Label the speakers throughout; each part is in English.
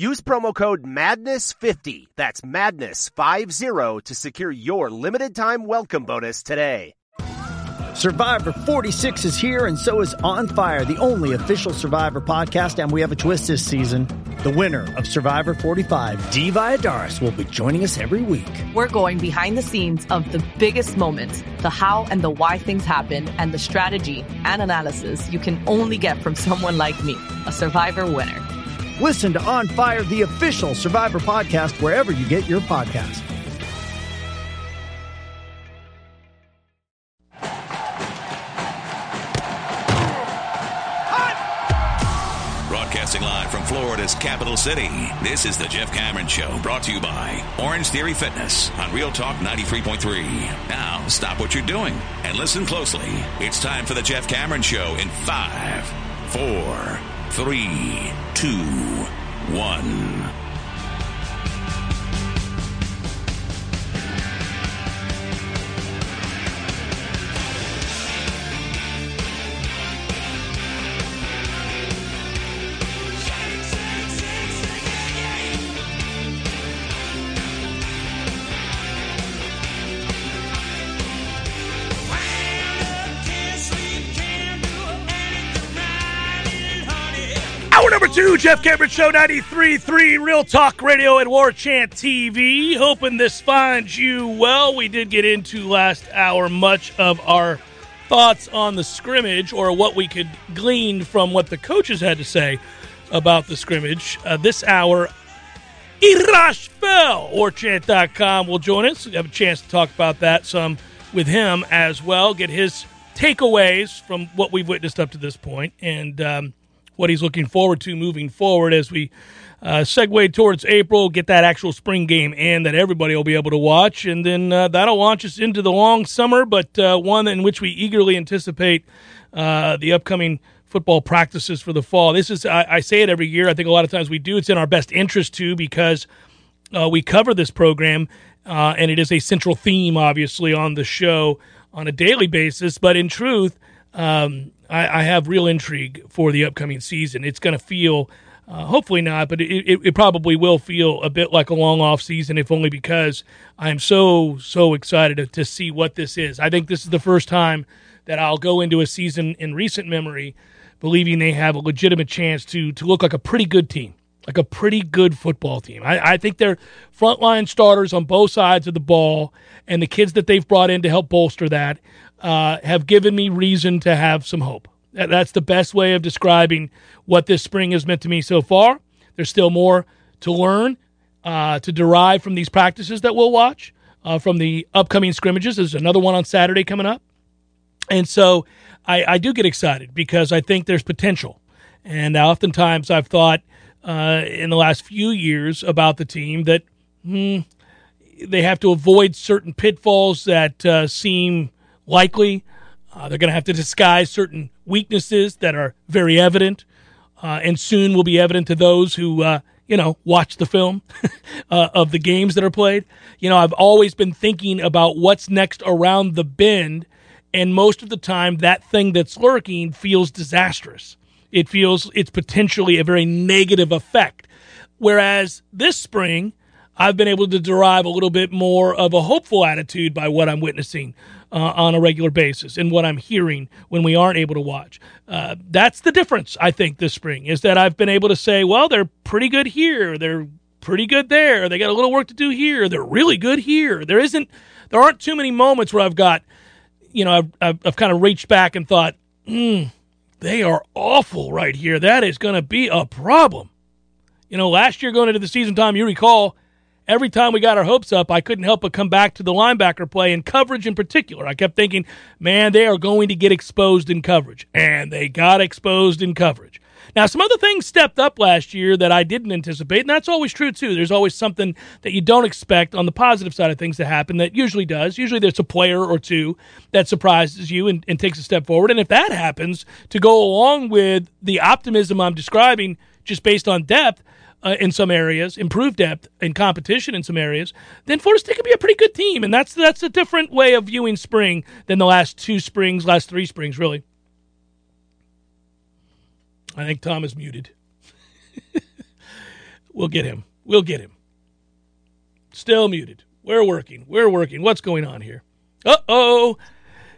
Speaker 1: Use promo code MADNESS50, that's MADNESS50, to secure your limited time welcome bonus today.
Speaker 2: Survivor 46 is here, and so is On Fire, the only official Survivor podcast. And we have a twist this season. The winner of Survivor 45, Dee Valladares, will be joining us every week.
Speaker 3: We're going behind the scenes of the biggest moments, the how and the why things happen, and the strategy and analysis you can only get from someone like me, a Survivor winner.
Speaker 2: Listen to On Fire, the official Survivor podcast, wherever you get your podcast.
Speaker 4: Broadcasting live from Florida's capital city, this is the Jeff Cameron Show, brought to you by Orange Theory Fitness on Real Talk 93.3. Now, stop what you're doing and listen closely. It's time for the Jeff Cameron Show in five, four, three, two, one.
Speaker 5: Jeff Cameron Show 93.3 Real Talk Radio and War Chant TV. Hoping this finds you well. We did get into last hour much of our thoughts on the scrimmage or what we could glean from what the coaches had to say about the scrimmage. Uh, this hour, Ira Schoffel, warchant.com will join us. We have a chance to talk about that some with him as well, get his takeaways from what we've witnessed up to this point, and um, what he's looking forward to moving forward as we uh, segue towards April, get that actual spring game in that everybody will be able to watch, and then uh, that'll launch us into the long summer, but uh, one in which we eagerly anticipate uh, the upcoming football practices for the fall. This is, I, I, say it every year. I think a lot of times we do. It's in our best interest too because uh, we cover this program, uh, and it is a central theme, obviously, on the show on a daily basis. But in truth, um, I, I, have real intrigue for the upcoming season. It's going to feel, uh, hopefully not, but it, it, it, probably will feel a bit like a long off season, if only because I'm so so excited to, to see what this is. I think this is the first time that I'll go into a season in recent memory believing they have a legitimate chance to to look like a pretty good team, like a pretty good football team. I, I think they're frontline starters on both sides of the ball, and the kids that they've brought in to help bolster that uh, have given me reason to have some hope. That's the best way of describing what this spring has meant to me so far. There's still more to learn, uh, to derive from these practices that we'll watch, uh, from the upcoming scrimmages. There's another one on Saturday coming up. And so I, I do get excited because I think there's potential. And oftentimes I've thought uh, in the last few years about the team that hmm, they have to avoid certain pitfalls that uh, seem likely. Uh, they're going to have to disguise certain weaknesses that are very evident uh, and soon will be evident to those who, uh, you know, watch the film uh, of the games that are played. You know, I've always been thinking about what's next around the bend, and most of the time, that thing that's lurking feels disastrous. It feels it's potentially a very negative effect. Whereas this spring, I've been able to derive a little bit more of a hopeful attitude by what I'm witnessing uh, on a regular basis and what I'm hearing when we aren't able to watch. Uh, that's the difference, I think, this spring is that I've been able to say, well, they're pretty good here. They're pretty good there. They got a little work to do here. They're really good here. There isn't, there aren't too many moments where I've got, you know, I've, I've, I've kind of reached back and thought, hmm, they are awful right here. That is going to be a problem. You know, last year going into the season, Tom, you recall, every time we got our hopes up, I couldn't help but come back to the linebacker play and coverage in particular. I kept thinking, man, they are going to get exposed in coverage. And they got exposed in coverage. Now, some other things stepped up last year that I didn't anticipate, and that's always true too. There's always something that you don't expect on the positive side of things to happen that usually does. Usually there's a player or two that surprises you and, and takes a step forward. And if that happens to go along with the optimism I'm describing just based on depth, uh, in some areas, improved depth and competition in some areas, then Florida State could be a pretty good team, and that's that's a different way of viewing spring than the last two springs, last three springs, really. I think Tom is muted. we'll get him. We'll get him. Still muted. We're working. We're working. What's going on here? Uh oh.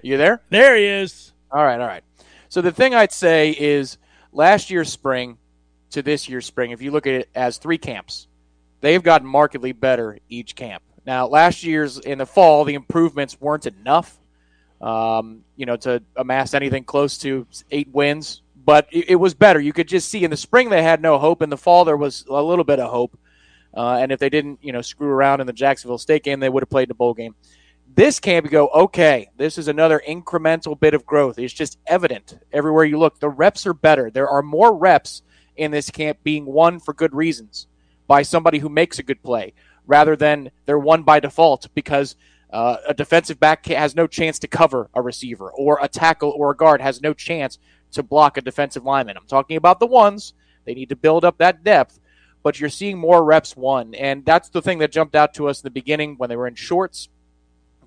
Speaker 6: You there?
Speaker 5: There he is.
Speaker 6: All right, all right. So the thing I'd say is last year's spring to this year's spring, if you look at it as three camps, they've gotten markedly better each camp. Now, last year's in the fall, the improvements weren't enough, um, you know, to amass anything close to eight wins but it, it, was better. You could just see in the spring they had no hope. In the fall there was a little bit of hope. Uh, and if they didn't, you know, screw around in the Jacksonville State game, they would have played in the bowl game. This camp, you go, okay, this is another incremental bit of growth. It's just evident everywhere you look. The reps are better. There are more reps in this camp being won for good reasons by somebody who makes a good play rather than they're won by default because uh, a defensive back has no chance to cover a receiver, or a tackle or a guard has no chance to block a defensive lineman. I'm talking about the ones. They need to build up that depth, but you're seeing more reps won. And that's the thing that jumped out to us in the beginning when they were in shorts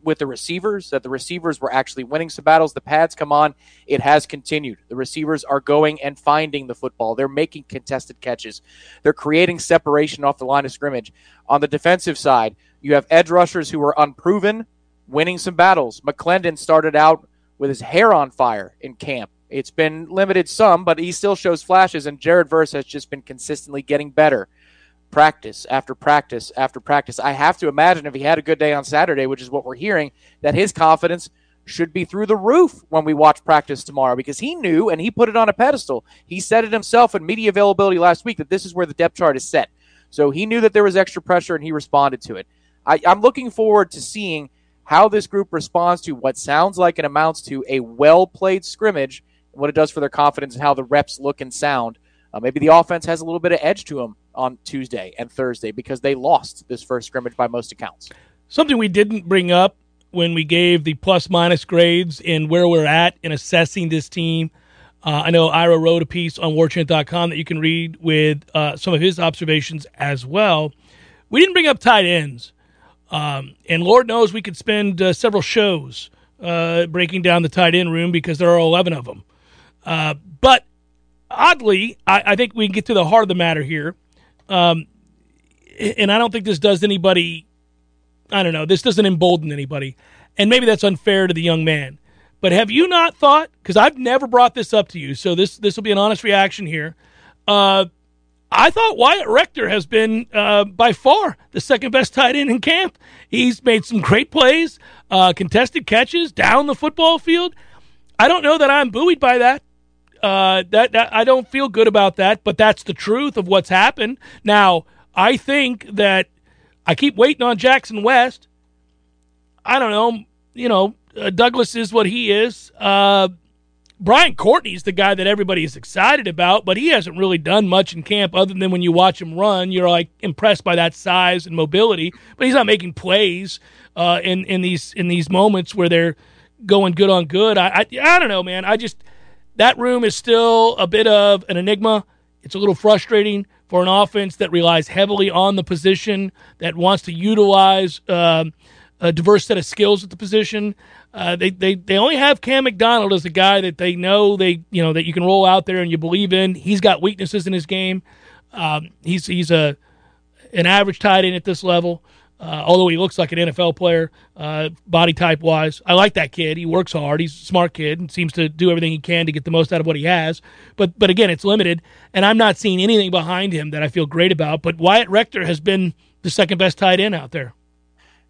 Speaker 6: with the receivers, that the receivers were actually winning some battles. The pads come on. It has continued. The receivers are going and finding the football. They're making contested catches. They're creating separation off the line of scrimmage. On the defensive side, you have edge rushers who are unproven, winning some battles. McLendon started out with his hair on fire in camp. It's been limited some, but he still shows flashes, and Jared Verse has just been consistently getting better. Practice after practice after practice. I have to imagine if he had a good day on Saturday, which is what we're hearing, that his confidence should be through the roof when we watch practice tomorrow because he knew and he put it on a pedestal. He said it himself in media availability last week that this is where the depth chart is set. So he knew that there was extra pressure and he responded to it. I, am looking forward to seeing how this group responds to what sounds like it amounts to a well played scrimmage what it does for their confidence and how the reps look and sound. Uh, maybe the offense has a little bit of edge to them on Tuesday and Thursday because they lost this first scrimmage by most accounts.
Speaker 5: Something we didn't bring up when we gave the plus minus grades and where we're at in assessing this team. Uh, I know Ira wrote a piece on warchant.com that you can read with uh, some of his observations as well. We didn't bring up tight ends. Um, and Lord knows we could spend uh, several shows uh, breaking down the tight end room because there are 11 of them. Uh, but oddly, I, I, think we can get to the heart of the matter here. Um, and I don't think this does anybody, I don't know, this doesn't embolden anybody. And maybe that's unfair to the young man. But have you not thought, because I've never brought this up to you, so this, this will be an honest reaction here. Uh, I thought Wyatt Rector has been uh, by far the second best tight end in camp. He's made some great plays, uh, contested catches down the football field. I don't know that I'm buoyed by that. Uh, that, that I don't feel good about that, but that's the truth of what's happened. Now, I think that I keep waiting on Jackson West. I don't know. You know, uh, Douglas is what he is. Uh, Brian Courtney's the guy that everybody is excited about, but he hasn't really done much in camp other than when you watch him run, you're like impressed by that size and mobility. But he's not making plays uh, in in these in these moments where they're going good on good. I, I I don't know, man. I just that room is still a bit of an enigma. It's a little frustrating for an offense that relies heavily on the position, that wants to utilize uh, a diverse set of skills at the position. Uh, they, they they only have Cam McDonald as a guy that they know they you know that you can roll out there and you believe in. He's got weaknesses in his game. Um, he's he's a an average tight end at this level. Uh, although he looks like an NFL player, uh, body type wise, I like that kid. He works hard. He's a smart kid and seems to do everything he can to get the most out of what he has. But but again, it's limited, and I'm not seeing anything behind him that I feel great about. But Wyatt Rector has been the second best tight end out there.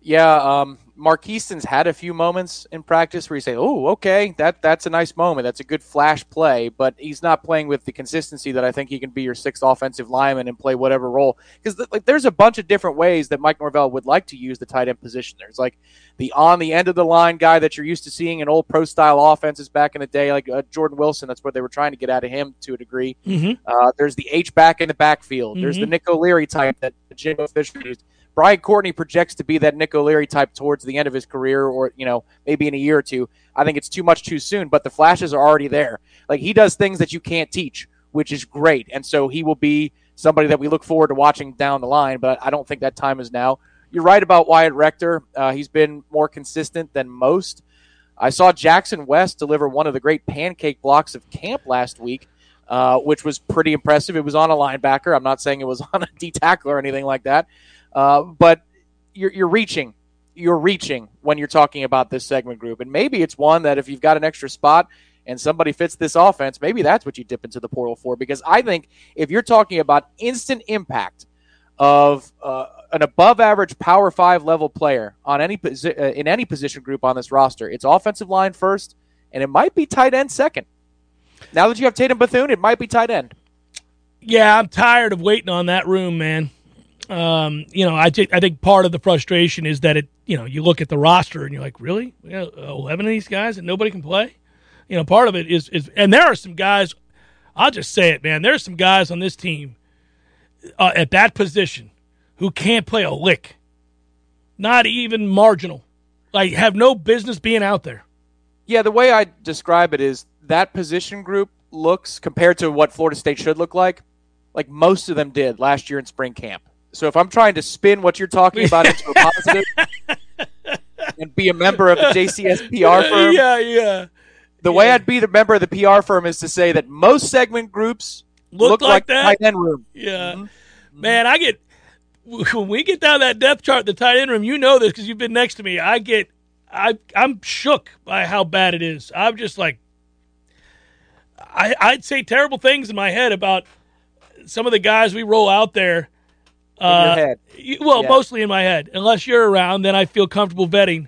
Speaker 6: Yeah, um, Markeston's had a few moments in practice where you say, "Oh, okay, that that's a nice moment. That's a good flash play," but he's not playing with the consistency that I think he can be your sixth offensive lineman and play whatever role. Because th- like, there's a bunch of different ways that Mike Norvell would like to use the tight end position. There's like the on the end of the line guy that you're used to seeing in old pro style offenses back in the day, like uh, Jordan Wilson. That's what they were trying to get out of him to a degree.
Speaker 5: Mm-hmm.
Speaker 6: Uh, there's the H back in the backfield. There's the
Speaker 5: Mhm.
Speaker 6: Nick O'Leary type that Jim Fisher used. Brian Courtney projects to be that Nick O'Leary type towards the end of his career, or you know maybe in a year or two. I think it's too much too soon, but the flashes are already there. Like he does things that you can't teach, which is great, and so he will be somebody that we look forward to watching down the line. But I don't think that time is now. You're right about Wyatt Rector. Uh, he's been more consistent than most. I saw Jackson West deliver one of the great pancake blocks of camp last week, uh, which was pretty impressive. It was on a linebacker. I'm not saying it was on a D tackle or anything like that, uh, but you're, you're reaching. You're reaching when you're talking about this segment group, and maybe it's one that if you've got an extra spot and somebody fits this offense, maybe that's what you dip into the portal for. Because I think if you're talking about instant impact of uh, an above average power five level player on any posi- uh, in any position group on this roster, it's offensive line first, and it might be tight end second. Now that you have Tatum Bethune, it might be tight end.
Speaker 5: Yeah, I'm tired of waiting on that room, man. Um, you know, I think I think part of the frustration is that it, you know, you look at the roster and you're like, really, we got eleven of these guys and nobody can play. You know, part of it is is, and there are some guys. I'll just say it, man. There's some guys on this team uh, at that position who can't play a lick, not even marginal. Like, have no business being out there.
Speaker 6: Yeah, the way I describe it is that position group looks compared to what Florida State should look like, like most of them did last year in spring camp. So if I'm trying to spin what you're talking about into a positive and be a member of the JCS PR firm,
Speaker 5: yeah, yeah.
Speaker 6: the way I'd be the member of the PR firm is to say that most segment groups
Speaker 5: Look
Speaker 6: look
Speaker 5: like
Speaker 6: like,
Speaker 5: that?
Speaker 6: tight end room.
Speaker 5: Yeah.
Speaker 6: Mm-hmm.
Speaker 5: Man, I get when we get down that depth chart, the tight end room. You know this because you've been next to me. I get, I, I'm shook by how bad it is. I'm just like, I, I'd say terrible things in my head about some of the guys we roll out there.
Speaker 6: In your head.
Speaker 5: Well,
Speaker 6: Yeah.
Speaker 5: mostly in my head. Unless you're around, then I feel comfortable vetting,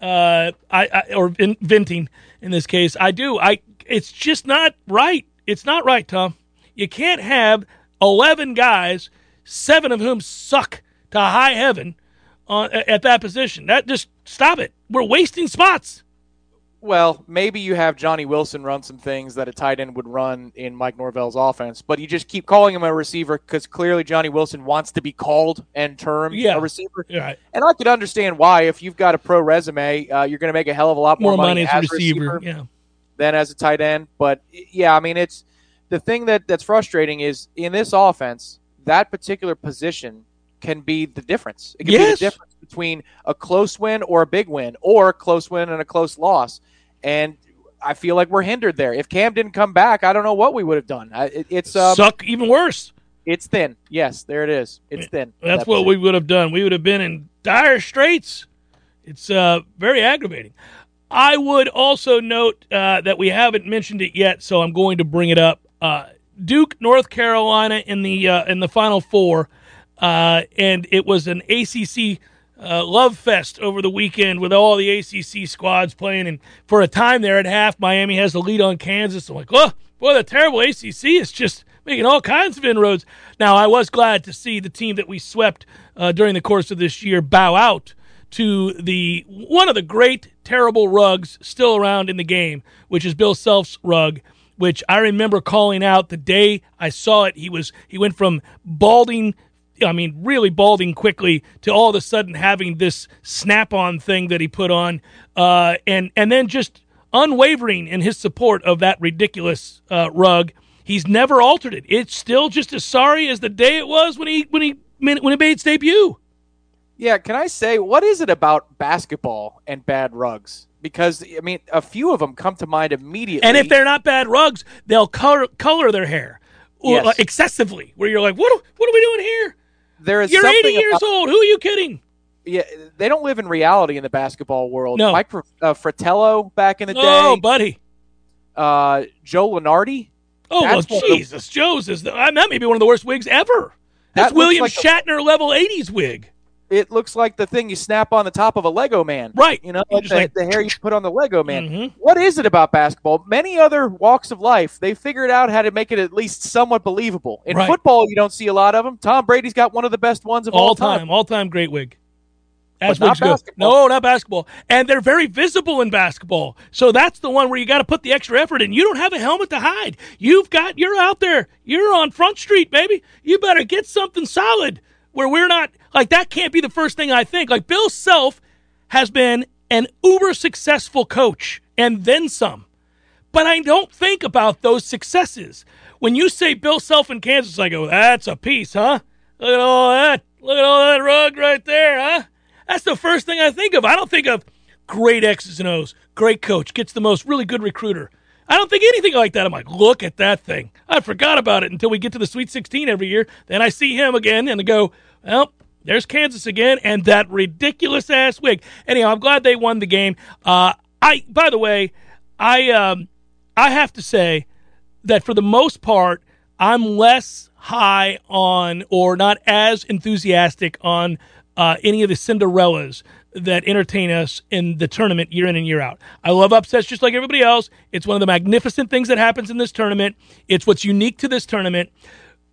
Speaker 5: uh, I, I or in, venting in this case. I do. I. It's just not right. It's not right, Tom. You can't have eleven guys, seven of whom suck to high heaven, on at that position. That just stop it. We're wasting spots.
Speaker 6: Well, maybe you have Johnny Wilson run some things that a tight end would run in Mike Norvell's offense, but you just keep calling him a receiver because clearly Johnny Wilson wants to be called and termed
Speaker 5: Yeah.
Speaker 6: a receiver.
Speaker 5: Right.
Speaker 6: And I could understand why. If you've got a pro resume, uh, you're going to make a hell of a lot more,
Speaker 5: More money as a
Speaker 6: as
Speaker 5: receiver. Yeah.
Speaker 6: than as a tight end. But yeah, I mean, it's the thing that that's frustrating is in this offense, that particular position can be the difference. It can
Speaker 5: Yes.
Speaker 6: be the difference between a close win or a big win, or a close win and a close loss. And I feel like we're hindered there. If Cam didn't come back, I don't know what we would have done. It, it's um,
Speaker 5: Suck even worse.
Speaker 6: it's thin. Yes, there it is. It's thin.
Speaker 5: That's
Speaker 6: That
Speaker 5: what we would have done. We would have been in dire straits. It's uh, very aggravating. I would also note uh, that we haven't mentioned it yet, so I'm going to bring it up. Uh, Duke, North Carolina, in the uh, in the Final Four, uh, and it was an ACC uh, love fest over the weekend with all the ACC squads playing. And for a time there at half, Miami has the lead on Kansas. I'm like, oh boy, the terrible ACC is just making all kinds of inroads. Now, I was glad to see the team that we swept uh, during the course of this year bow out to the one of the great terrible rugs still around in the game, which is Bill Self's rug. Which I remember calling out the day I saw it. He was he went from balding I mean, really balding quickly to all of a sudden having this snap-on thing that he put on, uh, and and then just unwavering in his support of that ridiculous uh, rug. He's never altered it. It's still just as sorry as the day it was when he when he when he made its debut.
Speaker 6: Yeah, can I say what is it about basketball and bad rugs? Because I mean, a few of them come to mind immediately.
Speaker 5: And if they're not bad rugs, they'll color color their hair
Speaker 6: Yes.
Speaker 5: excessively. Where you're like, what what are we doing here?
Speaker 6: There is
Speaker 5: You're
Speaker 6: something
Speaker 5: 80 years
Speaker 6: about-
Speaker 5: old. Who are you kidding?
Speaker 6: Yeah, they don't live in reality in the basketball world.
Speaker 5: No.
Speaker 6: Mike uh, Fratello back in the
Speaker 5: Oh,
Speaker 6: day, Oh,
Speaker 5: buddy.
Speaker 6: uh, Joe Lunardi.
Speaker 5: Oh well,
Speaker 6: of the-
Speaker 5: Jesus, Joe's is the, that may be one of the worst wigs ever.
Speaker 6: That
Speaker 5: That's
Speaker 6: looks
Speaker 5: William
Speaker 6: like a-
Speaker 5: Shatner level '80s wig.
Speaker 6: It looks like the thing you snap on the top of a Lego man.
Speaker 5: Right.
Speaker 6: You know, like the,
Speaker 5: like-
Speaker 6: the hair you put on the Lego man.
Speaker 5: Mhm.
Speaker 6: What is it about basketball? Many other walks of life, they figured out how to make it at least somewhat believable. In
Speaker 5: Right.
Speaker 6: football, you don't see a lot of them. Tom Brady's got one of the best ones of all,
Speaker 5: all time, all time great wig. As
Speaker 6: not basketball.
Speaker 5: No, not basketball. And they're very visible in basketball. So that's the one where you got to put the extra effort in. You don't have a helmet to hide. You've got you're out there. You're on Front Street, baby. You better get something solid where we're not like that can't be the first thing I think. Like Bill Self has been an uber successful coach and then some. But I don't think about those successes. When you say Bill Self in Kansas, I go, that's a piece, huh? Look at all that. Look at all that rug right there, huh? That's the first thing I think of. I don't think of great X's and O's, great coach, gets the most, really good recruiter. I don't think anything like that. I'm like, look at that thing. I forgot about it until we get to the Sweet 16 every year. Then I see him again and I go, well, there's Kansas again and that ridiculous ass wig. Anyhow, I'm glad they won the game. Uh, I, by the way, I, um, I have to say that for the most part, I'm less high on or not as enthusiastic on uh, any of the Cinderellas that entertain us in the tournament year in and year out. I love upsets just like everybody else. It's one of the magnificent things that happens in this tournament. It's what's unique to this tournament.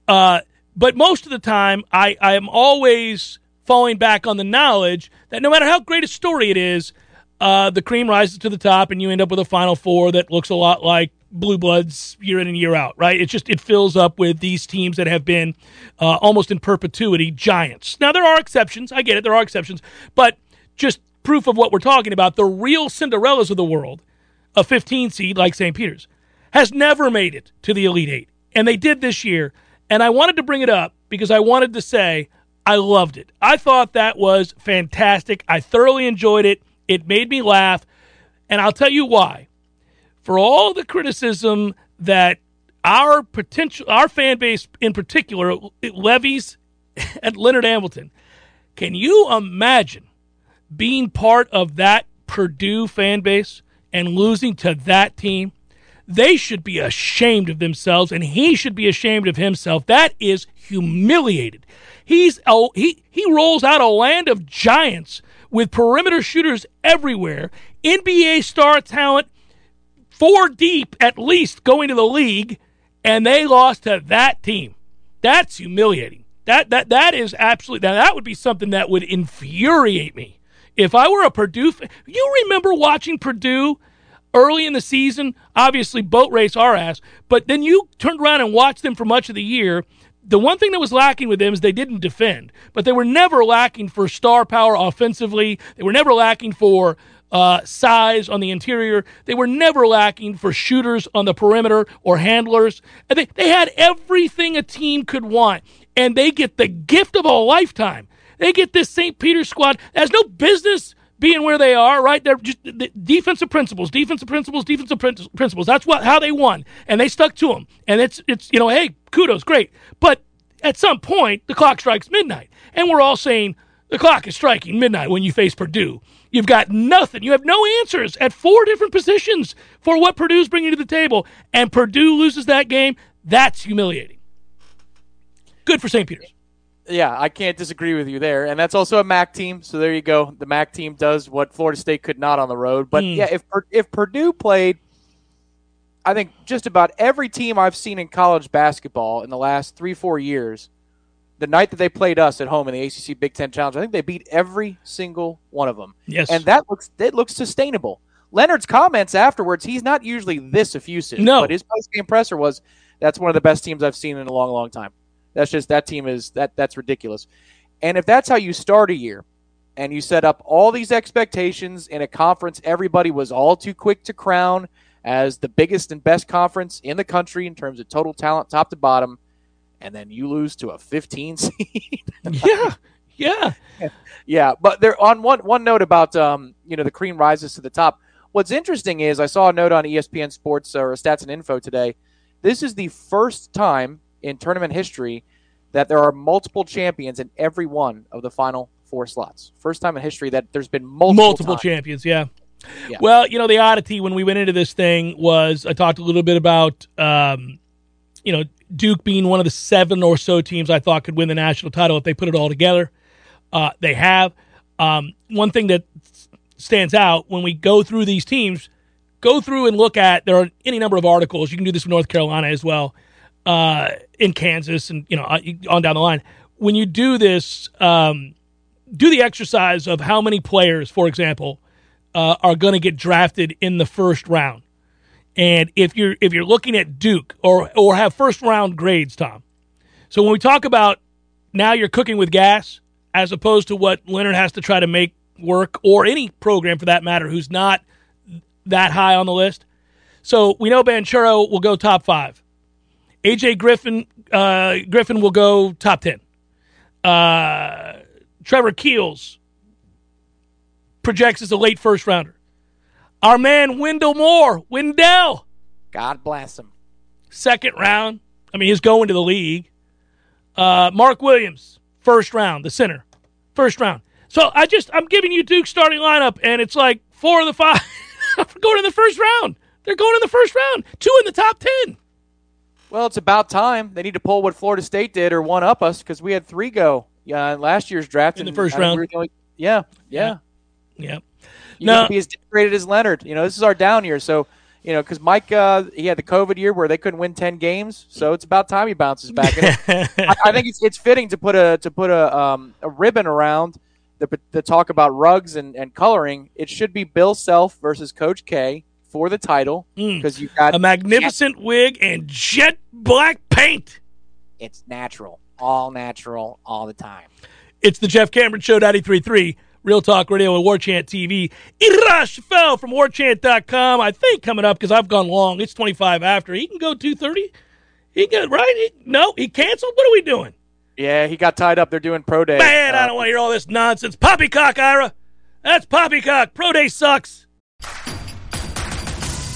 Speaker 5: Uh, but most of the time, I, I am always falling back on the knowledge that no matter how great a story it is, uh, the cream rises to the top, and you end up with a Final Four that looks a lot like Blue Bloods year in and year out. Right? It just it fills up with these teams that have been uh, almost in perpetuity giants. Now there are exceptions. I get it. There are exceptions, but just proof of what we're talking about. The real Cinderellas of the world, a 15 seed like St. Peter's, has never made it to the Elite Eight, and they did this year. And I wanted to bring it up because I wanted to say I loved it. I thought that was fantastic. I thoroughly enjoyed it. It made me laugh. And I'll tell you why. For all the criticism that our potential our fan base in particular levies at Leonard Hamilton, can you imagine being part of that Purdue fan base and losing to that team? They should be ashamed of themselves, and he should be ashamed of himself. That is humiliated. He's oh, he he rolls out a land of giants with perimeter shooters everywhere, NBA star talent, four deep at least going to the league, and they lost to that team. That's humiliating. That that that is absolutely now that would be something that would infuriate me if I were a Purdue. You remember watching Purdue early in the season? Obviously, boat race our ass, but then you turned around and watched them for much of the year. The one thing that was lacking with them is they didn't defend, but they were never lacking for star power offensively. They were never lacking for uh, size on the interior. They were never lacking for shooters on the perimeter or handlers. And They, they had everything a team could want, and they get the gift of a lifetime. They get this St. Peter squad that has no business being where they are, right? They're just the defensive principles, defensive principles, defensive prin- principles. That's what how they won, and they stuck to them. And it's it's you know, hey, kudos, great. But at some point, the clock strikes midnight, and we're all saying the clock is striking midnight when you face Purdue. You've got nothing. You have no answers at four different positions for what Purdue's bringing to the table, and Purdue loses that game. That's humiliating. Good for St. Peter's.
Speaker 6: Yeah, I can't disagree with you there. And that's also a MAC team, so there you go. The MAC team does what Florida State could not on the road. But
Speaker 5: Hmm.
Speaker 6: yeah, if if Purdue played, I think just about every team I've seen in college basketball in the last three four years, the night that they played us at home in the ACC Big Ten Challenge, I think they beat every single one of them.
Speaker 5: Yes.
Speaker 6: and that looks it looks sustainable. Leonard's comments afterwards, he's not usually this effusive.
Speaker 5: No.
Speaker 6: but his post game presser was, "That's one of the best teams I've seen in a long, long time." That's just that team is that that's ridiculous. And if that's how you start a year, and you set up all these expectations in a conference everybody was all too quick to crown as the biggest and best conference in the country in terms of total talent, top to bottom, and then you lose to a 15 seed.
Speaker 5: yeah, yeah.
Speaker 6: Yeah, but there on one one note about um, you know the cream rises to the top. What's interesting is I saw a note on ESPN Sports or Stats and Info today. This is the first time in tournament history that there are multiple champions in every one of the final four slots. First time in history that there's been multiple
Speaker 5: multiple
Speaker 6: times.
Speaker 5: champions. Yeah.
Speaker 6: Yeah.
Speaker 5: Well, you know, the oddity when we went into this thing was I talked a little bit about, um, you know, Duke being one of the seven or so teams I thought could win the national title if they put it all together. Uh, they have. Um, one thing that stands out when we go through these teams, go through and look at there are any number of articles. You can do this with North Carolina as well, uh, in Kansas, and you know uh, on down the line. When you do this, um, do the exercise of how many players, for example, uh, are going to get drafted in the first round. And if you're if you're looking at Duke or or have first round grades, Tom. So when we talk about now you're cooking with gas as opposed to what Leonard has to try to make work or any program for that matter who's not that high on the list. So we know Banchero will go top five. AJ Griffin uh, Griffin will go top ten. Uh, Trevor Keels projects as a late first rounder. Our man Wendell Moore, Wendell,
Speaker 6: God bless him.
Speaker 5: second round. I mean, he's going to the league. Uh, Mark Williams, first round, the center, first round. So I just I'm giving you Duke's starting lineup, and it's like four of the five going in the first round. They're going in the first round. Two in the top ten.
Speaker 6: Well, it's about time. They need to pull what Florida State did or one up us because we had three go yeah, in last year's draft
Speaker 5: In the first round.
Speaker 6: we were the only- yeah, yeah.
Speaker 5: Yep.
Speaker 6: You
Speaker 5: No.
Speaker 6: can be as decorated as Leonard. You know, this is our down year. So, you know, because Mike, uh, he had the COVID year where they couldn't win ten games. So it's about time he bounces back. I, I think it's, it's fitting to put a to put a um, a ribbon around the the talk about rugs and, and coloring. It should be Bill Self versus Coach K for the title
Speaker 5: Mm.
Speaker 6: because you've got
Speaker 5: A magnificent wig and jet black paint.
Speaker 6: It's natural, all natural, all the time.
Speaker 5: It's the Jeff Cameron Show 93.3, Real Talk Radio and War Chant TV. Ira Schoffel from warchant.com. I think coming up because I've gone long. It's 25 after. He can go 230. He can, right? He, no, he canceled. What are we doing?
Speaker 6: Yeah, he got tied up. They're doing pro day.
Speaker 5: Man,
Speaker 6: Uh,
Speaker 5: I don't want to hear all this nonsense. Poppycock, Ira. That's poppycock. Pro Day sucks.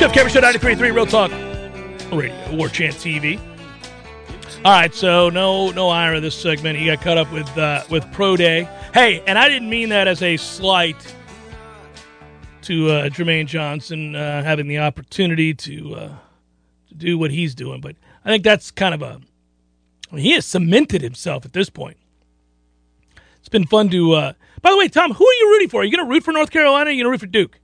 Speaker 5: Jeff Cameron Show 93.3 Real Talk Radio, War Chant TV. All right, so no no Ira this segment. He got caught up with uh, with Pro Day. Hey, and I didn't mean that as a slight to uh, Jermaine Johnson uh, having the opportunity to uh, to do what he's doing, but I think that's kind of a I mean, he has cemented himself at this point. It's been fun to. Uh, by the way, Tom, who are you rooting for? Are you going to root for North Carolina? Or are you going to root for Duke?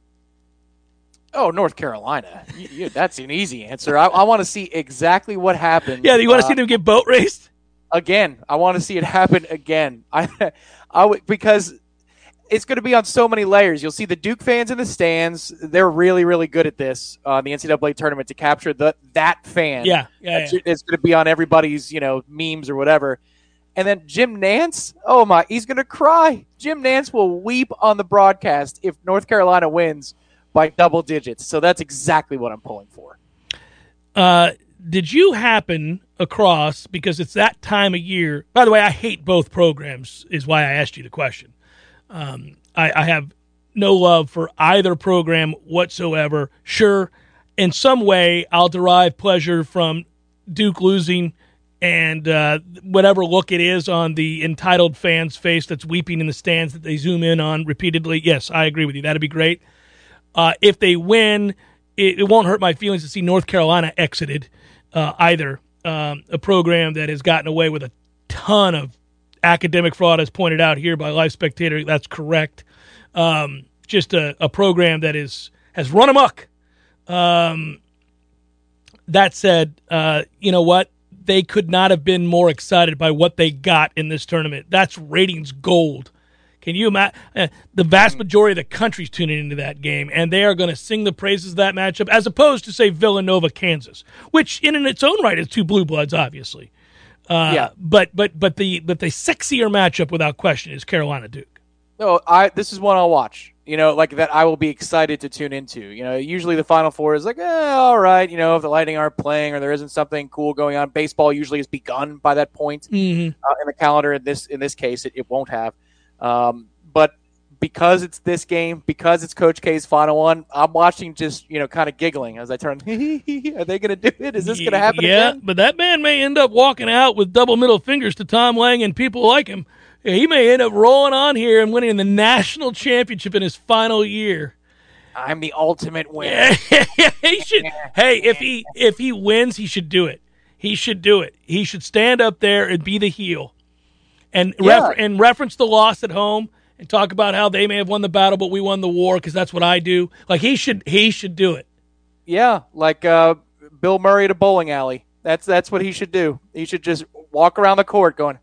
Speaker 6: Oh, North Carolina. You, you, that's an easy answer. I, I want to see exactly what happened.
Speaker 5: Yeah, you want to
Speaker 6: uh,
Speaker 5: see them get boat raced?
Speaker 6: again. I want to see it happen again. I, I because it's going to be on so many layers. You'll see the Duke fans in the stands. They're really, really good at this on the NCAA tournament to capture the that fan.
Speaker 5: Yeah, yeah,
Speaker 6: It's,
Speaker 5: yeah.
Speaker 6: it's going to be on everybody's you know memes or whatever. And then Jim Nantz, oh my, he's going to cry. Jim Nantz will weep on the broadcast if North Carolina wins by double digits. So that's exactly what I'm pulling for.
Speaker 5: Uh, did you happen across because it's that time of year? By the way, I hate both programs. Is why I asked you the question. Um, I, I have no love for either program whatsoever. Sure, in some way, I'll derive pleasure from Duke losing and uh, whatever look it is on the entitled fan's face that's weeping in the stands that they zoom in on repeatedly. Yes, I agree with you. That'd be great. Uh, if they win, it, it won't hurt my feelings to see North Carolina exited uh, either. Um, a program that has gotten away with a ton of academic fraud, as pointed out here by Life Spectator. That's correct. Um, just a, a program that is has run amok. Um, that said, uh, you know what? They could not have been more excited by what they got in this tournament. That's ratings gold. Can you imagine? Uh, the vast majority of the country's tuning into that game, and they are going to sing the praises of that matchup, as opposed to say Villanova, Kansas, which in, in its own right is two blue bloods, obviously. Uh,
Speaker 6: Yeah.
Speaker 5: But but but the but the sexier matchup, without question, is Carolina Duke.
Speaker 6: No, I this is one I'll watch. You know, like that I will be excited to tune into. You know, usually the Final Four is like, eh, all right. You know, if the Lightning aren't playing or there isn't something cool going on, baseball usually has begun by that point
Speaker 5: Mm-hmm.
Speaker 6: uh, in the calendar. In this in this case, it, it won't have. Um, but because it's this game, because it's Coach K's final one, I'm watching just you know kind of giggling as I turn. Are they going to do it? Is this going to happen
Speaker 5: Yeah,
Speaker 6: again?
Speaker 5: but that man may end up walking out with double middle fingers to Tom Lang and people like him. He may end up rolling on here and winning the national championship in his final year.
Speaker 6: I'm the ultimate winner.
Speaker 5: he should. Hey, if he if he wins, he should do it. He should do it. He should stand up there and be the heel, and
Speaker 6: Yeah.
Speaker 5: refer- and reference the loss at home and talk about how they may have won the battle, but we won the war because that's what I do. Like he should he should do it.
Speaker 6: Yeah, like uh, Bill Murray at a bowling alley. That's that's what he should do. He should just walk around the court going,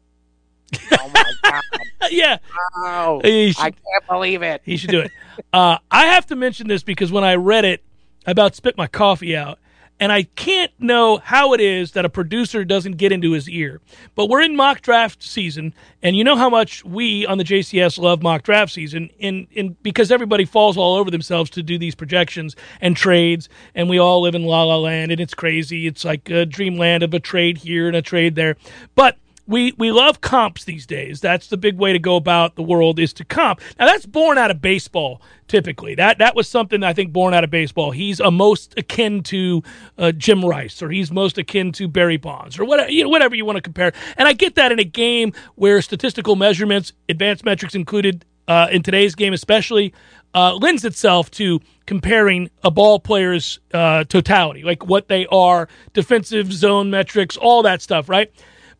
Speaker 6: "Oh my god,
Speaker 5: yeah,
Speaker 6: wow,
Speaker 5: should,
Speaker 6: I can't believe it."
Speaker 5: he should do it. Uh, I have to mention this because when I read it, I about spit my coffee out. And I can't know how it is that a producer doesn't get into his ear. But we're in mock draft season, and you know how much we on the JCS love mock draft season, in, in because everybody falls all over themselves to do these projections and trades, and we all live in la la land, and it's crazy. It's like a dreamland of a trade here and a trade there. But we we love comps these days. That's the big way to go about the world is to comp. Now that's born out of baseball typically. That that was something I think born out of baseball. He's a most akin to uh, Jim Rice or he's most akin to Barry Bonds or whatever you know, whatever you want to compare. And I get that in a game where statistical measurements, advanced metrics included uh, in today's game especially uh, lends itself to comparing a ball player's uh, totality, like what they are, defensive zone metrics, all that stuff, right?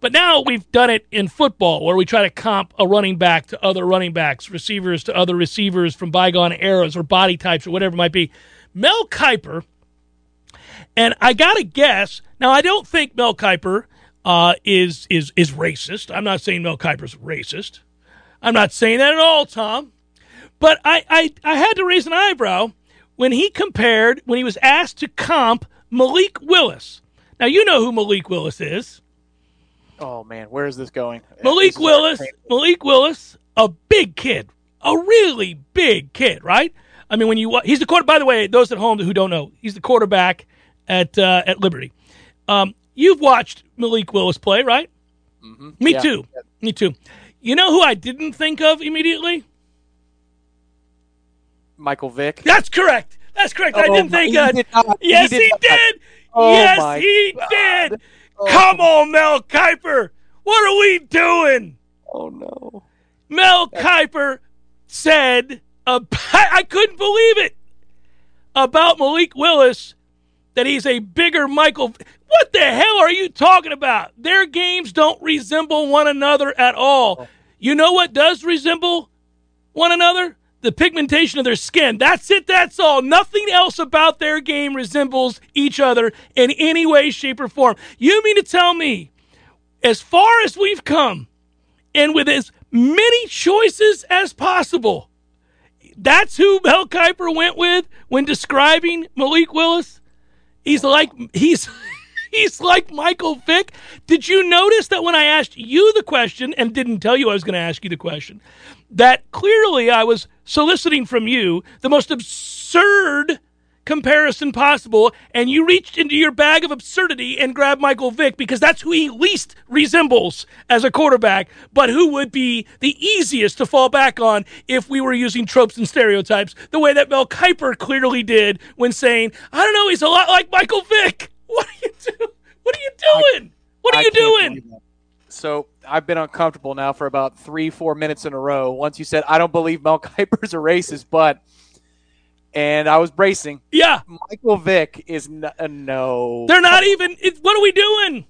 Speaker 5: But now we've done it in football where we try to comp a running back to other running backs, receivers to other receivers from bygone eras or body types or whatever it might be. Mel Kiper, and I got to guess, now I don't think Mel Kiper uh, is, is, is racist. I'm not saying Mel Kiper's racist. I'm not saying that at all, Tom. But I, I, I had to raise an eyebrow when he compared, when he was asked to comp Malik Willis. Now, you know who Malik Willis is.
Speaker 6: Oh man, where is this going?
Speaker 5: Malik
Speaker 6: This
Speaker 5: Willis. Malik Willis, a big kid, a really big kid, right? I mean, when you he's the quarter. By the way, those at home who don't know, he's the quarterback at uh, at Liberty. Um, you've watched Malik Willis play, right? Me
Speaker 6: Yeah.
Speaker 5: too. Me too. You know who I didn't think of immediately?
Speaker 6: Michael Vick.
Speaker 5: That's correct. That's correct. I
Speaker 6: Oh,
Speaker 5: didn't
Speaker 6: my-
Speaker 5: think of.
Speaker 6: did not. He
Speaker 5: Yes,
Speaker 6: did
Speaker 5: he did.
Speaker 6: Oh,
Speaker 5: yes, he
Speaker 6: God.
Speaker 5: did.
Speaker 6: Oh.
Speaker 5: Come on, Mel Kiper. What are we doing?
Speaker 6: Oh no.
Speaker 5: Mel Kiper said, uh, I couldn't believe it, about Malik Willis that he's a bigger Michael. What the hell are you talking about? Their games don't resemble one another at all. You know what does resemble one another? The pigmentation of their skin. That's it, that's all. Nothing else about their game resembles each other in any way, shape, or form. You mean to tell me, as far as we've come, and with as many choices as possible. That's who Mel Kiper went with when describing Malik Willis. He's like he's he's like Michael Vick. Did you notice that when I asked you the question and didn't tell you I was going to ask you the question, that clearly I was soliciting from you the most absurd comparison possible, and you reached into your bag of absurdity and grabbed Michael Vick because that's who he least resembles as a quarterback, but who would be the easiest to fall back on if we were using tropes and stereotypes, the way that Mel Kiper clearly did when saying, I don't know, he's a lot like Michael Vick. What are you doing? What are you doing? What are
Speaker 6: I
Speaker 5: you doing?
Speaker 6: So I've been uncomfortable now for about three, four minutes in a row. Once you said I don't believe Mel Kiper's a racist, but and I was bracing.
Speaker 5: Yeah,
Speaker 6: Michael Vick is n- uh, no.
Speaker 5: they're not even. It, what are we doing?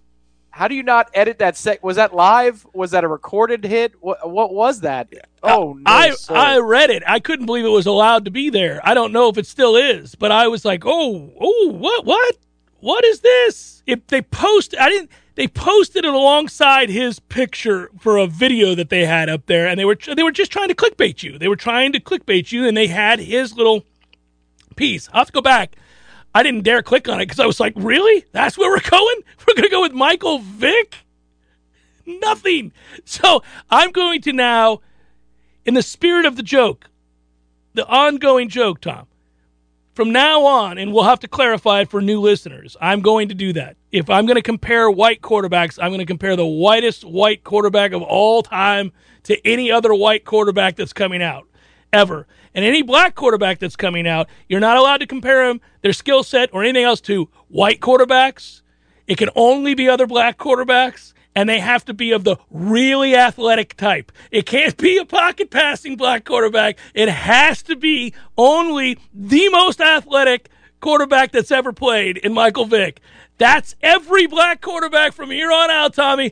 Speaker 6: How do you not edit that sec? Was that live? Was that a recorded hit? What, what was that? Oh no!
Speaker 5: I
Speaker 6: sir.
Speaker 5: I read it. I couldn't believe it was allowed to be there. I don't know if it still is, but I was like, oh, oh, what, what, what is this? If they post, I didn't. They posted it alongside his picture for a video that they had up there, and they were they were just trying to clickbait you. They were trying to clickbait you, and they had his little piece. I'll have to go back. I didn't dare click on it because I was like, really? That's where we're going? We're going to go with Michael Vick? Nothing. So I'm going to now, in the spirit of the joke, the ongoing joke, Tom, from now on, and we'll have to clarify it for new listeners, I'm going to do that. If I'm going to compare white quarterbacks, I'm going to compare the whitest white quarterback of all time to any other white quarterback that's coming out ever. And any black quarterback that's coming out, you're not allowed to compare them, their skill set, or anything else to white quarterbacks. It can only be other black quarterbacks, and they have to be of the really athletic type. It can't be a pocket passing black quarterback. It has to be only the most athletic quarterback that's ever played in Michael Vick. That's every black quarterback from here on out, Tommy.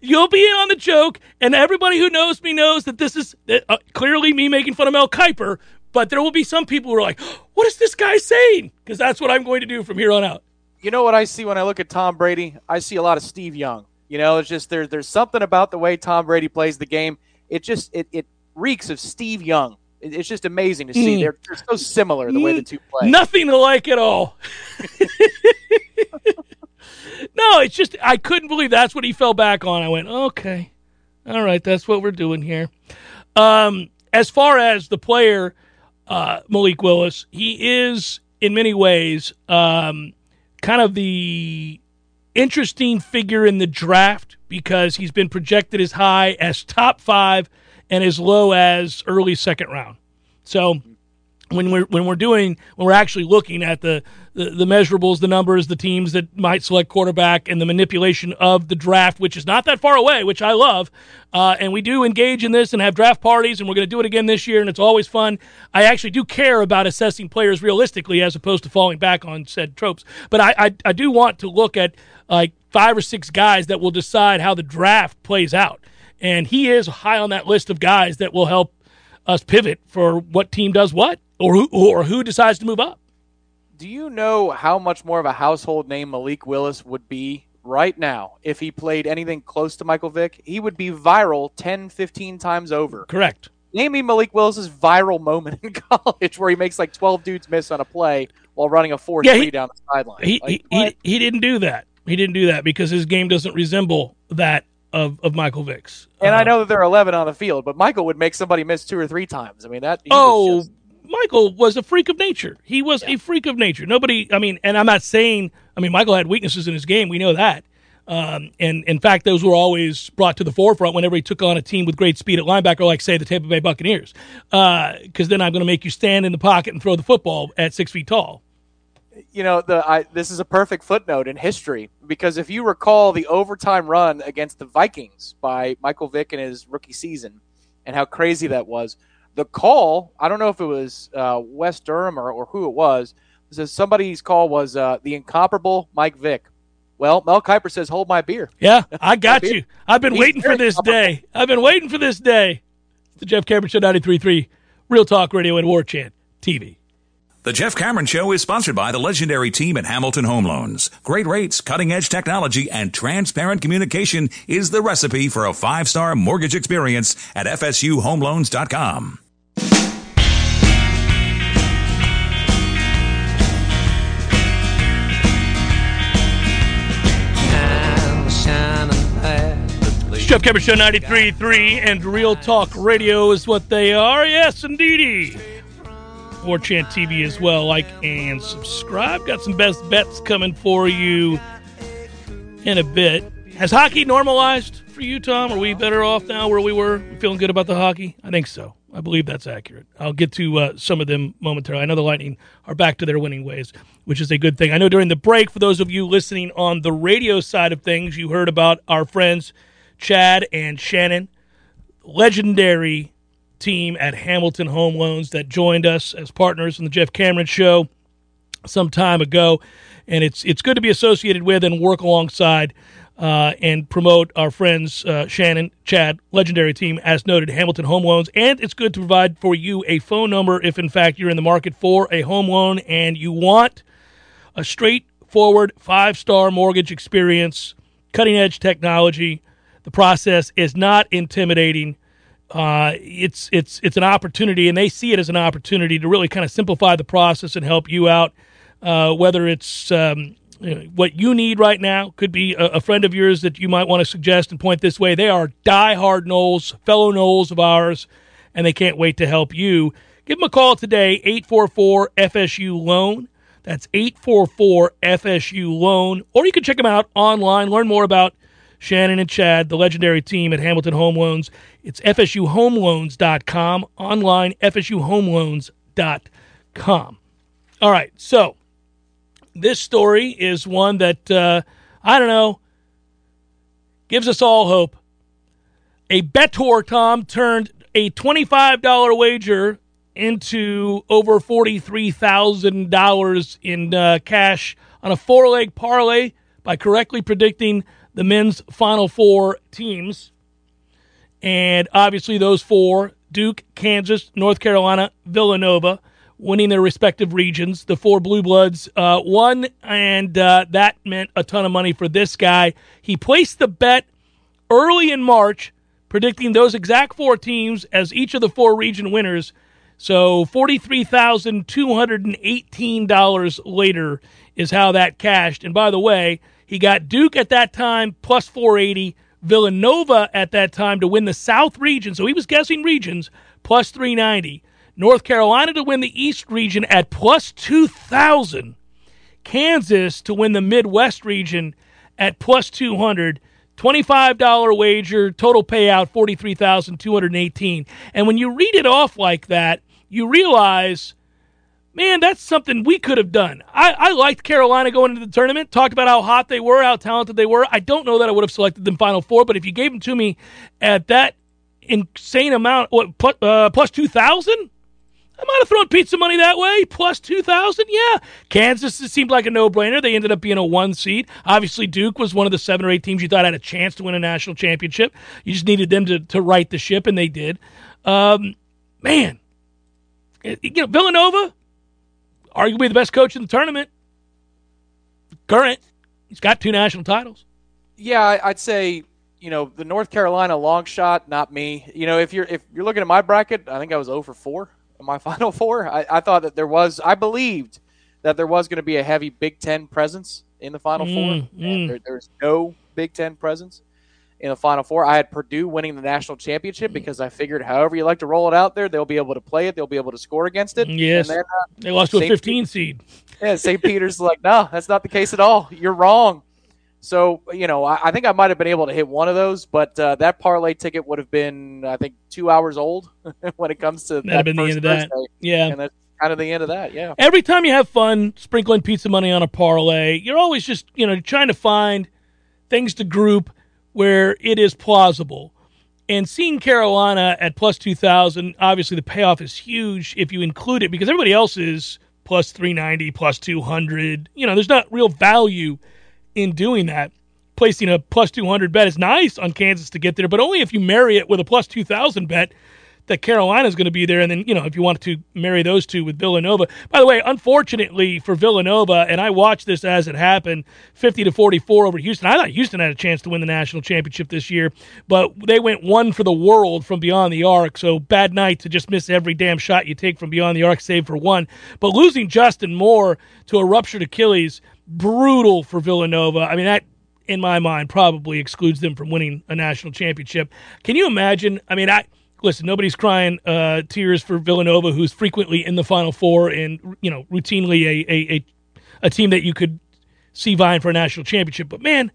Speaker 5: You'll be in on the joke, and everybody who knows me knows that this is uh, clearly me making fun of Mel Kiper. But there will be some people who are like, "What is this guy saying?" Because that's what I'm going to do from here on out.
Speaker 6: You know what I see when I look at Tom Brady? I see a lot of Steve Young. You know, it's just there's there's something about the way Tom Brady plays the game. It just it, it reeks of Steve Young. It's just amazing to see. Mm. They're, they're, so similar the way the two play.
Speaker 5: Nothing alike at all. no, it's just I couldn't believe that's what he fell back on. I went, okay, all right, that's what we're doing here. Um, as far as the player, uh, Malik Willis, he is in many ways um, kind of the interesting figure in the draft because he's been projected as high as top five and as low as early second round. So when we're when we're doing when we're actually looking at the, the, the measurables, the numbers, the teams that might select quarterback, and the manipulation of the draft, which is not that far away, which I love, uh, and we do engage in this and have draft parties, and we're going to do it again this year, and it's always fun. I actually do care about assessing players realistically as opposed to falling back on said tropes, but I I, I do want to look at like five or six guys that will decide how the draft plays out, and he is high on that list of guys that will help us pivot for what team does what or who or who decides to move up.
Speaker 6: Do you know how much more of a household name Malik Willis would be right now if he played anything close to Michael Vick? He would be viral 10, 15 times over.
Speaker 5: Correct.
Speaker 6: Name me Malik Willis's viral moment in college where he makes like 12 dudes miss on a play while running a 4 yeah, 3 down the sideline.
Speaker 5: He,
Speaker 6: like,
Speaker 5: he, he, he didn't do that. He didn't do that because his game doesn't resemble that of, of Michael Vick's.
Speaker 6: And uh, I know that there are 11 on the field, but Michael would make somebody miss two or three times. I mean, that.
Speaker 5: oh, just... Michael was a freak of nature. He was yeah. a freak of nature. Nobody, I mean, and I'm not saying, I mean, Michael had weaknesses in his game. We know that. Um, and in fact, those were always brought to the forefront whenever he took on a team with great speed at linebacker, like, say, the Tampa Bay Buccaneers. Because uh, then I'm going to make you stand in the pocket and throw the football at six feet tall
Speaker 6: you know, the I, this is a perfect footnote in history because if you recall the overtime run against the Vikings by Michael Vick in his rookie season and how crazy that was, the call, I don't know if it was uh, Wes Durham or, or who it was, says somebody's call was uh, the incomparable Mike Vick. Well, Mel Kiper says, hold my beer.
Speaker 5: Yeah, I got you. I've been He's waiting for this day. I've been waiting for this day. It's the Jeff Cameron Show 93.3, Real Talk Radio and War Chant TV.
Speaker 4: The Jeff Cameron Show is sponsored by the legendary team at Hamilton Home Loans. Great rates, cutting edge technology, and transparent communication is the recipe for a five star mortgage experience at FSUHomeLoans.com.
Speaker 5: Jeff Cameron Show 93.3 and Real Talk Radio is what they are. Yes, indeedy. War Chant TV as well. Like and subscribe. Got some best bets coming for you in a bit. Has hockey normalized for you, Tom? Are we better off now where we were? We feeling good about the hockey? I think so. I believe that's accurate. I'll get to uh, some of them momentarily. I know the Lightning are back to their winning ways, which is a good thing. I know during the break, for those of you listening on the radio side of things, you heard about our friends Chad and Shannon, legendary team at Hamilton Home Loans that joined us as partners in the Jeff Cameron Show some time ago, and it's it's good to be associated with and work alongside uh, and promote our friends uh, Shannon, Chad, legendary team as noted, Hamilton Home Loans, and it's good to provide for you a phone number if in fact you're in the market for a home loan and you want a straightforward five star mortgage experience cutting edge technology. The process is not intimidating. Uh, it's it's it's an opportunity, and they see it as an opportunity to really kind of simplify the process and help you out. Uh, whether it's um, what you need right now, could be a, a, friend of yours that you might want to suggest and point this way. They are diehard Noles, fellow Noles of ours, and they can't wait to help you. Give them a call today, 844 FSU Loan. That's 844 FSU Loan. Or you can check them out online, learn more about Shannon and Chad, the legendary team at Hamilton Home Loans. It's FSUHomeLoans.com, online, FSUHomeLoans.com. All right, so this story is one that, uh, I don't know, gives us all hope. A Bettor, Tom, turned a $25 wager into over $43,000 in uh, cash on a four leg parlay by correctly predicting the men's Final Four teams. And obviously, those four Duke, Kansas, North Carolina, Villanova winning their respective regions. The four Blue Bloods uh, won, and uh, that meant a ton of money for this guy. He placed the bet early in March, predicting those exact four teams as each of the four region winners. So $43,218 later is how that cashed. And by the way, he got Duke at that time plus 480, Villanova at that time to win the South region. So he was guessing regions plus 390. North Carolina to win the East region at plus 2,000. Kansas to win the Midwest region at plus 200. $25 wager, total payout 43,218. And when you read it off like that, you realize, man, that's something we could have done. I, I liked Carolina going into the tournament, talked about how hot they were, how talented they were. I don't know that I would have selected them Final Four, but if you gave them to me at that insane amount, what, plus, uh, plus 2,000? I might have thrown pizza money that way. Plus 2,000. Yeah. Kansas seemed like a no brainer. They ended up being a one seed. Obviously, Duke was one of the seven or eight teams you thought had a chance to win a national championship. You just needed them to, to right the ship, and they did. Um, man, you know, Villanova, arguably the best coach in the tournament. Current, he's got two national titles.
Speaker 6: Yeah, I'd say you know the North Carolina long shot, not me. You know, if you're if you're looking at my bracket, I think I was 0 for four in my Final Four. I, I thought that there was, I believed that there was going to be a heavy Big Ten presence in the Final mm, Four. Mm. There, there's no Big Ten presence in the Final Four. I had Purdue winning the national championship because I figured, however you like to roll it out there, they'll be able to play it. They'll be able to score against it.
Speaker 5: Yes, then, uh, they lost to a 15 seed.
Speaker 6: Yeah, St. Peter's like, no, that's not the case at all. You're wrong. So you know, I, I think I might have been able to hit one of those, but uh, that parlay ticket would have been, I think, two hours old when it comes to
Speaker 5: That'd that. Been the end of that. Yeah,
Speaker 6: and that's kind of the end of that. Yeah.
Speaker 5: Every time you have fun sprinkling pizza money on a parlay, you're always just you know trying to find things to group where it is plausible. And seeing Carolina at plus 2,000, obviously the payoff is huge if you include it because everybody else is plus 390, plus 200. You know, there's not real value in doing that. Placing a plus 200 bet is nice on Kansas to get there, but only if you marry it with a plus 2,000 bet that Carolina is going to be there. And then, you know, if you wanted to marry those two with Villanova. By the way, unfortunately for Villanova, and I watched this as it happened 50 to 44 over Houston. I thought Houston had a chance to win the national championship this year, but they went one for the world from beyond the arc. So bad night to just miss every damn shot you take from beyond the arc, save for one. But losing Justin Moore to a ruptured Achilles, brutal for Villanova. I mean, that in my mind probably excludes them from winning a national championship. Can you imagine? I mean, I listen, nobody's crying uh, tears for Villanova, who's frequently in the Final Four and you know routinely a, a, a a team that you could see vying for a national championship. But man,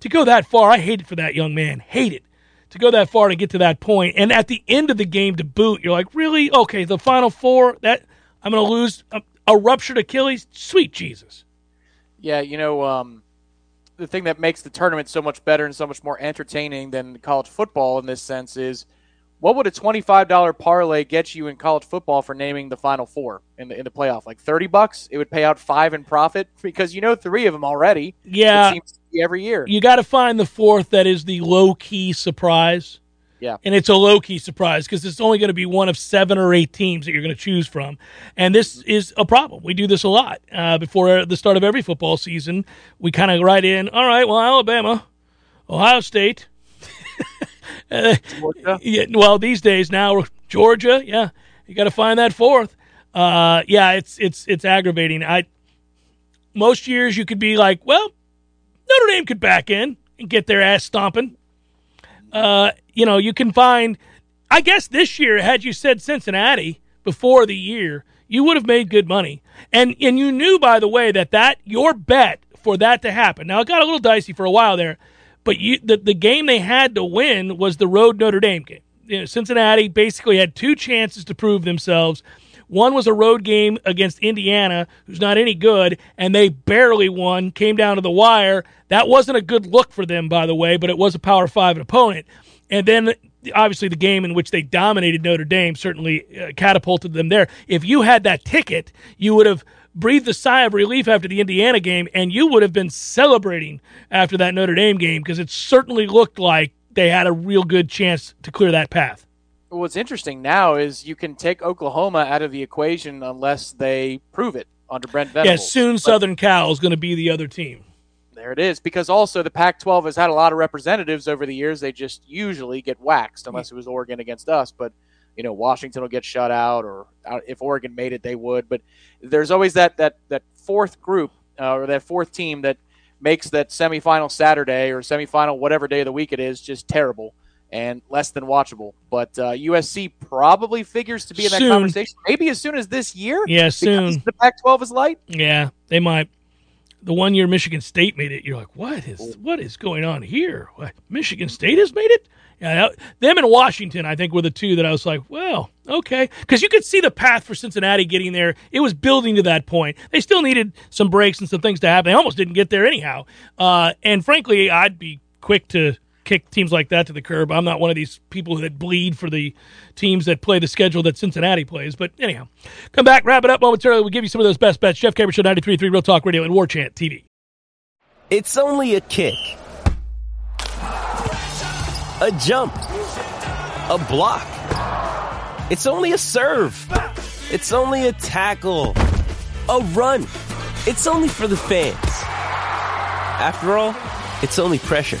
Speaker 5: to go that far, I hate it for that young man. Hate it to go that far to get to that point, and at the end of the game to boot, you're like, really? Okay, the Final Four. That I'm going to lose a, a, ruptured Achilles. Sweet Jesus.
Speaker 6: Yeah, you know. Um the thing that makes the tournament so much better and so much more entertaining than college football in this sense is what would a $25 parlay get you in college football for naming the final four in the in the playoff? Like 30 bucks? It would pay out 5 in profit? Because you know 3 of them already.
Speaker 5: Yeah.
Speaker 6: Every year.
Speaker 5: You got to find the fourth that is the low key surprise.
Speaker 6: Yeah.
Speaker 5: And it's a low key surprise because it's only going to be one of 7 or 8 teams that you're going to choose from. And this is a problem. We do this a lot uh, before the start of every football season. We kind of write in all right well Alabama Ohio State. Yeah, well, these days now, Georgia. Yeah, you got to find that fourth. Uh, yeah, it's it's it's aggravating. I most years you could be like, well, Notre Dame could back in and get their ass stomping. Uh, you know, you can find. I guess this year, had you said Cincinnati before the year, you would have made good money. And and you knew, by the way, that that your bet for that to happen. Now it got a little dicey for a while there, but you the, the game they had to win was the road Notre Dame game. You know, Cincinnati basically had two chances to prove themselves. One was a road game against Indiana, who's not any good, and they barely won, came down to the wire. That wasn't a good look for them, by the way, but it was a Power Five opponent. And then obviously the game in which they dominated Notre Dame certainly uh, catapulted them there. If you had that ticket, you would have breathed a sigh of relief after the Indiana game, and you would have been celebrating after that Notre Dame game because it certainly looked like they had a real good chance to clear that path.
Speaker 6: What's interesting now is you can take Oklahoma out of the equation unless they prove it under Brent Venables.
Speaker 5: Yeah, soon Southern Cal is going to be the other team.
Speaker 6: there it is. Because also the Pac-12 has had a lot of representatives over the years. They just usually get waxed unless mm. it was Oregon against us. But you know, Washington will get shut out, or uh, if Oregon made it, they would. But there's always that that that fourth group uh, or that fourth team that makes that semifinal Saturday or semifinal whatever day of the week it is just terrible and less than watchable. But uh, USC probably figures to be in that
Speaker 5: Soon.
Speaker 6: conversation, maybe as soon as this year.
Speaker 5: Yeah,
Speaker 6: because
Speaker 5: soon.
Speaker 6: The Pac-12 is light.
Speaker 5: Yeah, they might. The one year Michigan State made it, you're like, what is what is going on here? What Michigan State has made it? Yeah, them and Washington, I think, were the two that I was like, well, okay, because you could see the path for Cincinnati getting there. It was building to that point. They still needed some breaks and some things to happen. They almost didn't get there anyhow. Uh, and frankly, I'd be quick to kick teams like that to the curb. I'm not one of these people that bleed for the teams that play the schedule that Cincinnati plays. But anyhow, come back, wrap it up momentarily. We'll give you some of those best bets. Jeff Cameron Show 93.3 Real Talk Radio and War Chant TV.
Speaker 1: It's only a kick, a jump, a block. It's only a serve. It's only a tackle, a run. It's only for the fans. After all, it's only pressure.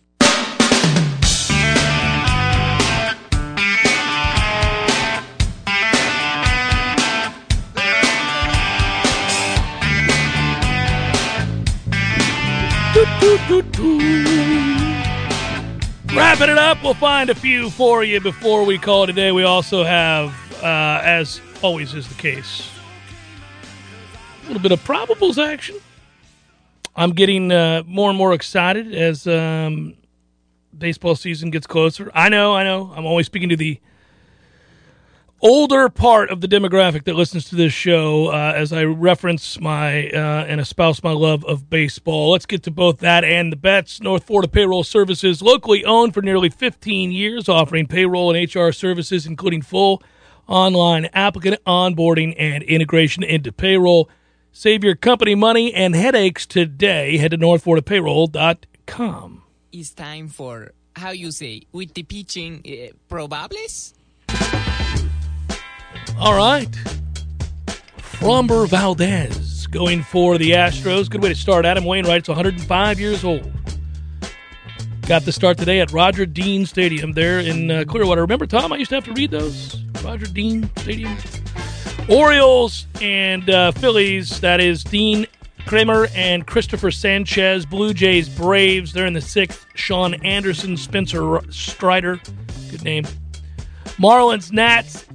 Speaker 5: Wrapping it up, we'll find a few for you before we call today. We also have, uh, as always is the case, a little bit of probables action. I'm getting uh, more and more excited as um, baseball season gets closer. I know, I know. I'm always speaking to the older part of the demographic that listens to this show uh, as I reference my uh, and espouse my love of baseball. Let's get to both that and the bets. North Florida Payroll Services, locally owned for nearly 15 years, offering payroll and HR services, including full online applicant onboarding and integration into payroll. Save your company money and headaches today. Head to northfloridapayroll.com.
Speaker 7: it's time for how you say with the pitching uh, probables
Speaker 5: All right. Framber Valdez going for the Astros. Good way to start. Adam Wainwright's 105 years old. Got the start today at Roger Dean Stadium there in uh, Clearwater. Remember, Tom, I used to have to read those? Roger Dean Stadium. Orioles and uh, Phillies. That is Dean Kremer and Christopher Sanchez. Blue Jays, Braves. They're in the sixth. Sean Anderson, Spencer Strider. Good name. Marlins, Nats,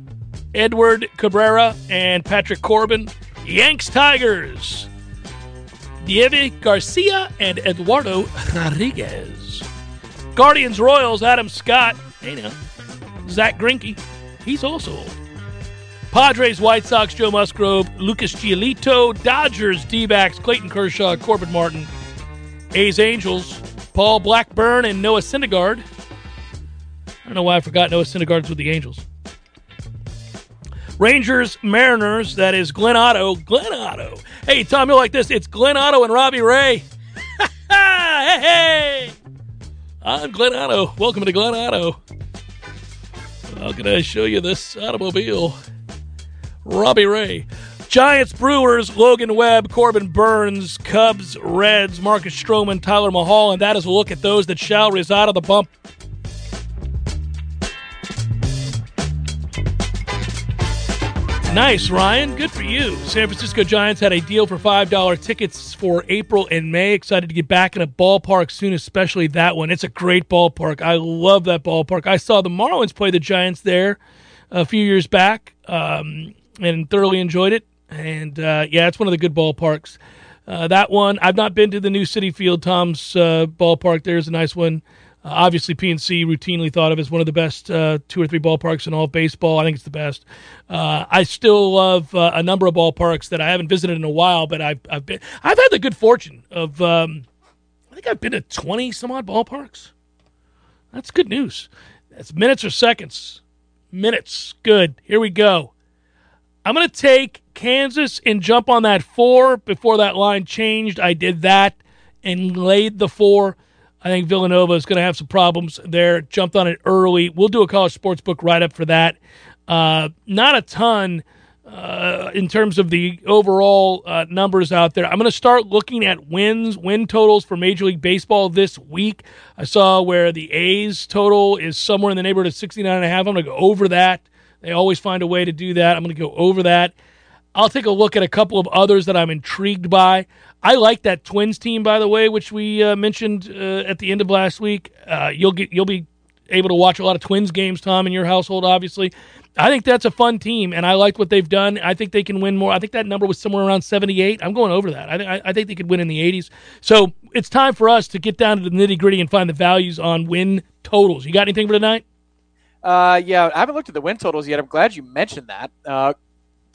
Speaker 5: Edward Cabrera and Patrick Corbin. Yanks Tigers. Diego Garcia and Eduardo Rodriguez. Guardians Royals, Adam Scott. Hey now. Zack Greinke. He's also old. Padres, White Sox, Joe Musgrove, Lucas Giolito, Dodgers, D-backs, Clayton Kershaw, Corbin Martin, A's Angels, Paul Blackburn, and Noah Syndergaard. I don't know why I forgot Noah Syndergaard's with the Angels. Rangers, Mariners. That is Glenn Otto. Glenn Otto. Hey, Tom, you like this? It's Glenn Otto and Robbie Ray. hey, hey. I'm Glenn Otto. Welcome to Glenn Otto. How can I show you this automobile? Robbie Ray. Giants, Brewers, Logan Webb, Corbin Burnes, Cubs, Reds, Marcus Stroman, Tyler Mahle, and that is a look at those that shall reside on the bump. Nice, Ryan. Good for you. San Francisco Giants had a deal for $5 tickets for April and May. Excited to get back in a ballpark soon, especially that one. It's a great ballpark. I love that ballpark. I saw the Marlins play the Giants there a few years back um, and thoroughly enjoyed it. And uh, yeah, it's one of the good ballparks. Uh, that one, I've not been to the new Citi Field. Tom's uh, ballpark there's a nice one. Uh, obviously, PNC routinely thought of as one of the best uh, two or three ballparks in all of baseball. I think it's the best. Uh, I still love a number of ballparks that I haven't visited in a while, but I've, I've been. I've had the good fortune of. Um, I think I've been to twenty some odd ballparks. That's good news. That's minutes or seconds. Minutes. Good. Here we go. I'm going to take Kansas and jump on that four before that line changed. I did that and laid the four. I think Villanova is going to have some problems there. Jumped on it early. We'll do a college sports book write up for that. Uh, not a ton uh, in terms of the overall uh, numbers out there. I'm going to start looking at wins, win totals for Major League Baseball this week. I saw where the A's total is somewhere in the neighborhood of 69 and a half. I'm going to go over that. They always find a way to do that. I'm going to go over that. I'll take a look at a couple of others that I'm intrigued by. I like that Twins team, by the way, which we uh, mentioned uh, at the end of last week. Uh, you'll get you'll be able to watch a lot of Twins games, Tom, in your household, obviously. I think that's a fun team, and I like what they've done. I think they can win more. I think that number was somewhere around 78. I'm going over that. I, I think they could win in the 80s. So it's time for us to get down to the nitty gritty and find the values on win totals. You got anything for tonight?
Speaker 6: Uh, yeah, I haven't looked at the win totals yet. I'm glad you mentioned that. Uh,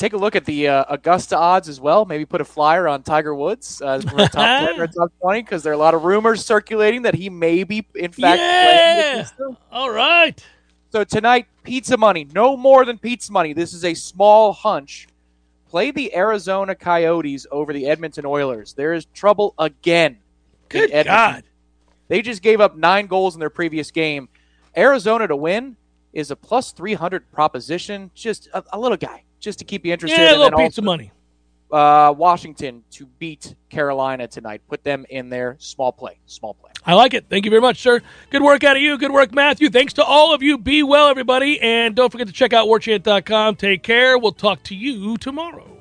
Speaker 6: take a look at the uh, Augusta odds as well. Maybe put a flyer on Tiger Woods uh, top, 10 or top 20 because there are a lot of rumors circulating that he may be, in fact,
Speaker 5: yeah! All right.
Speaker 6: So tonight, pizza money. No more than pizza money. This is a small hunch. Play the Arizona Coyotes over the Edmonton Oilers. There is trouble again.
Speaker 5: Good God.
Speaker 6: They just gave up nine goals in their previous game. Arizona to win is a plus 300 proposition. Just a, a little guy just to keep you interested.
Speaker 5: Yeah, a little pizza also, money.
Speaker 6: Uh, Washington to beat Carolina tonight. Put them in there. Small play. Small play.
Speaker 5: I like it. Thank you very much, sir. Good work out of you. Good work, Matthew. Thanks to all of you. Be well, everybody. And don't forget to check out warchant.com. Take care. We'll talk to you tomorrow.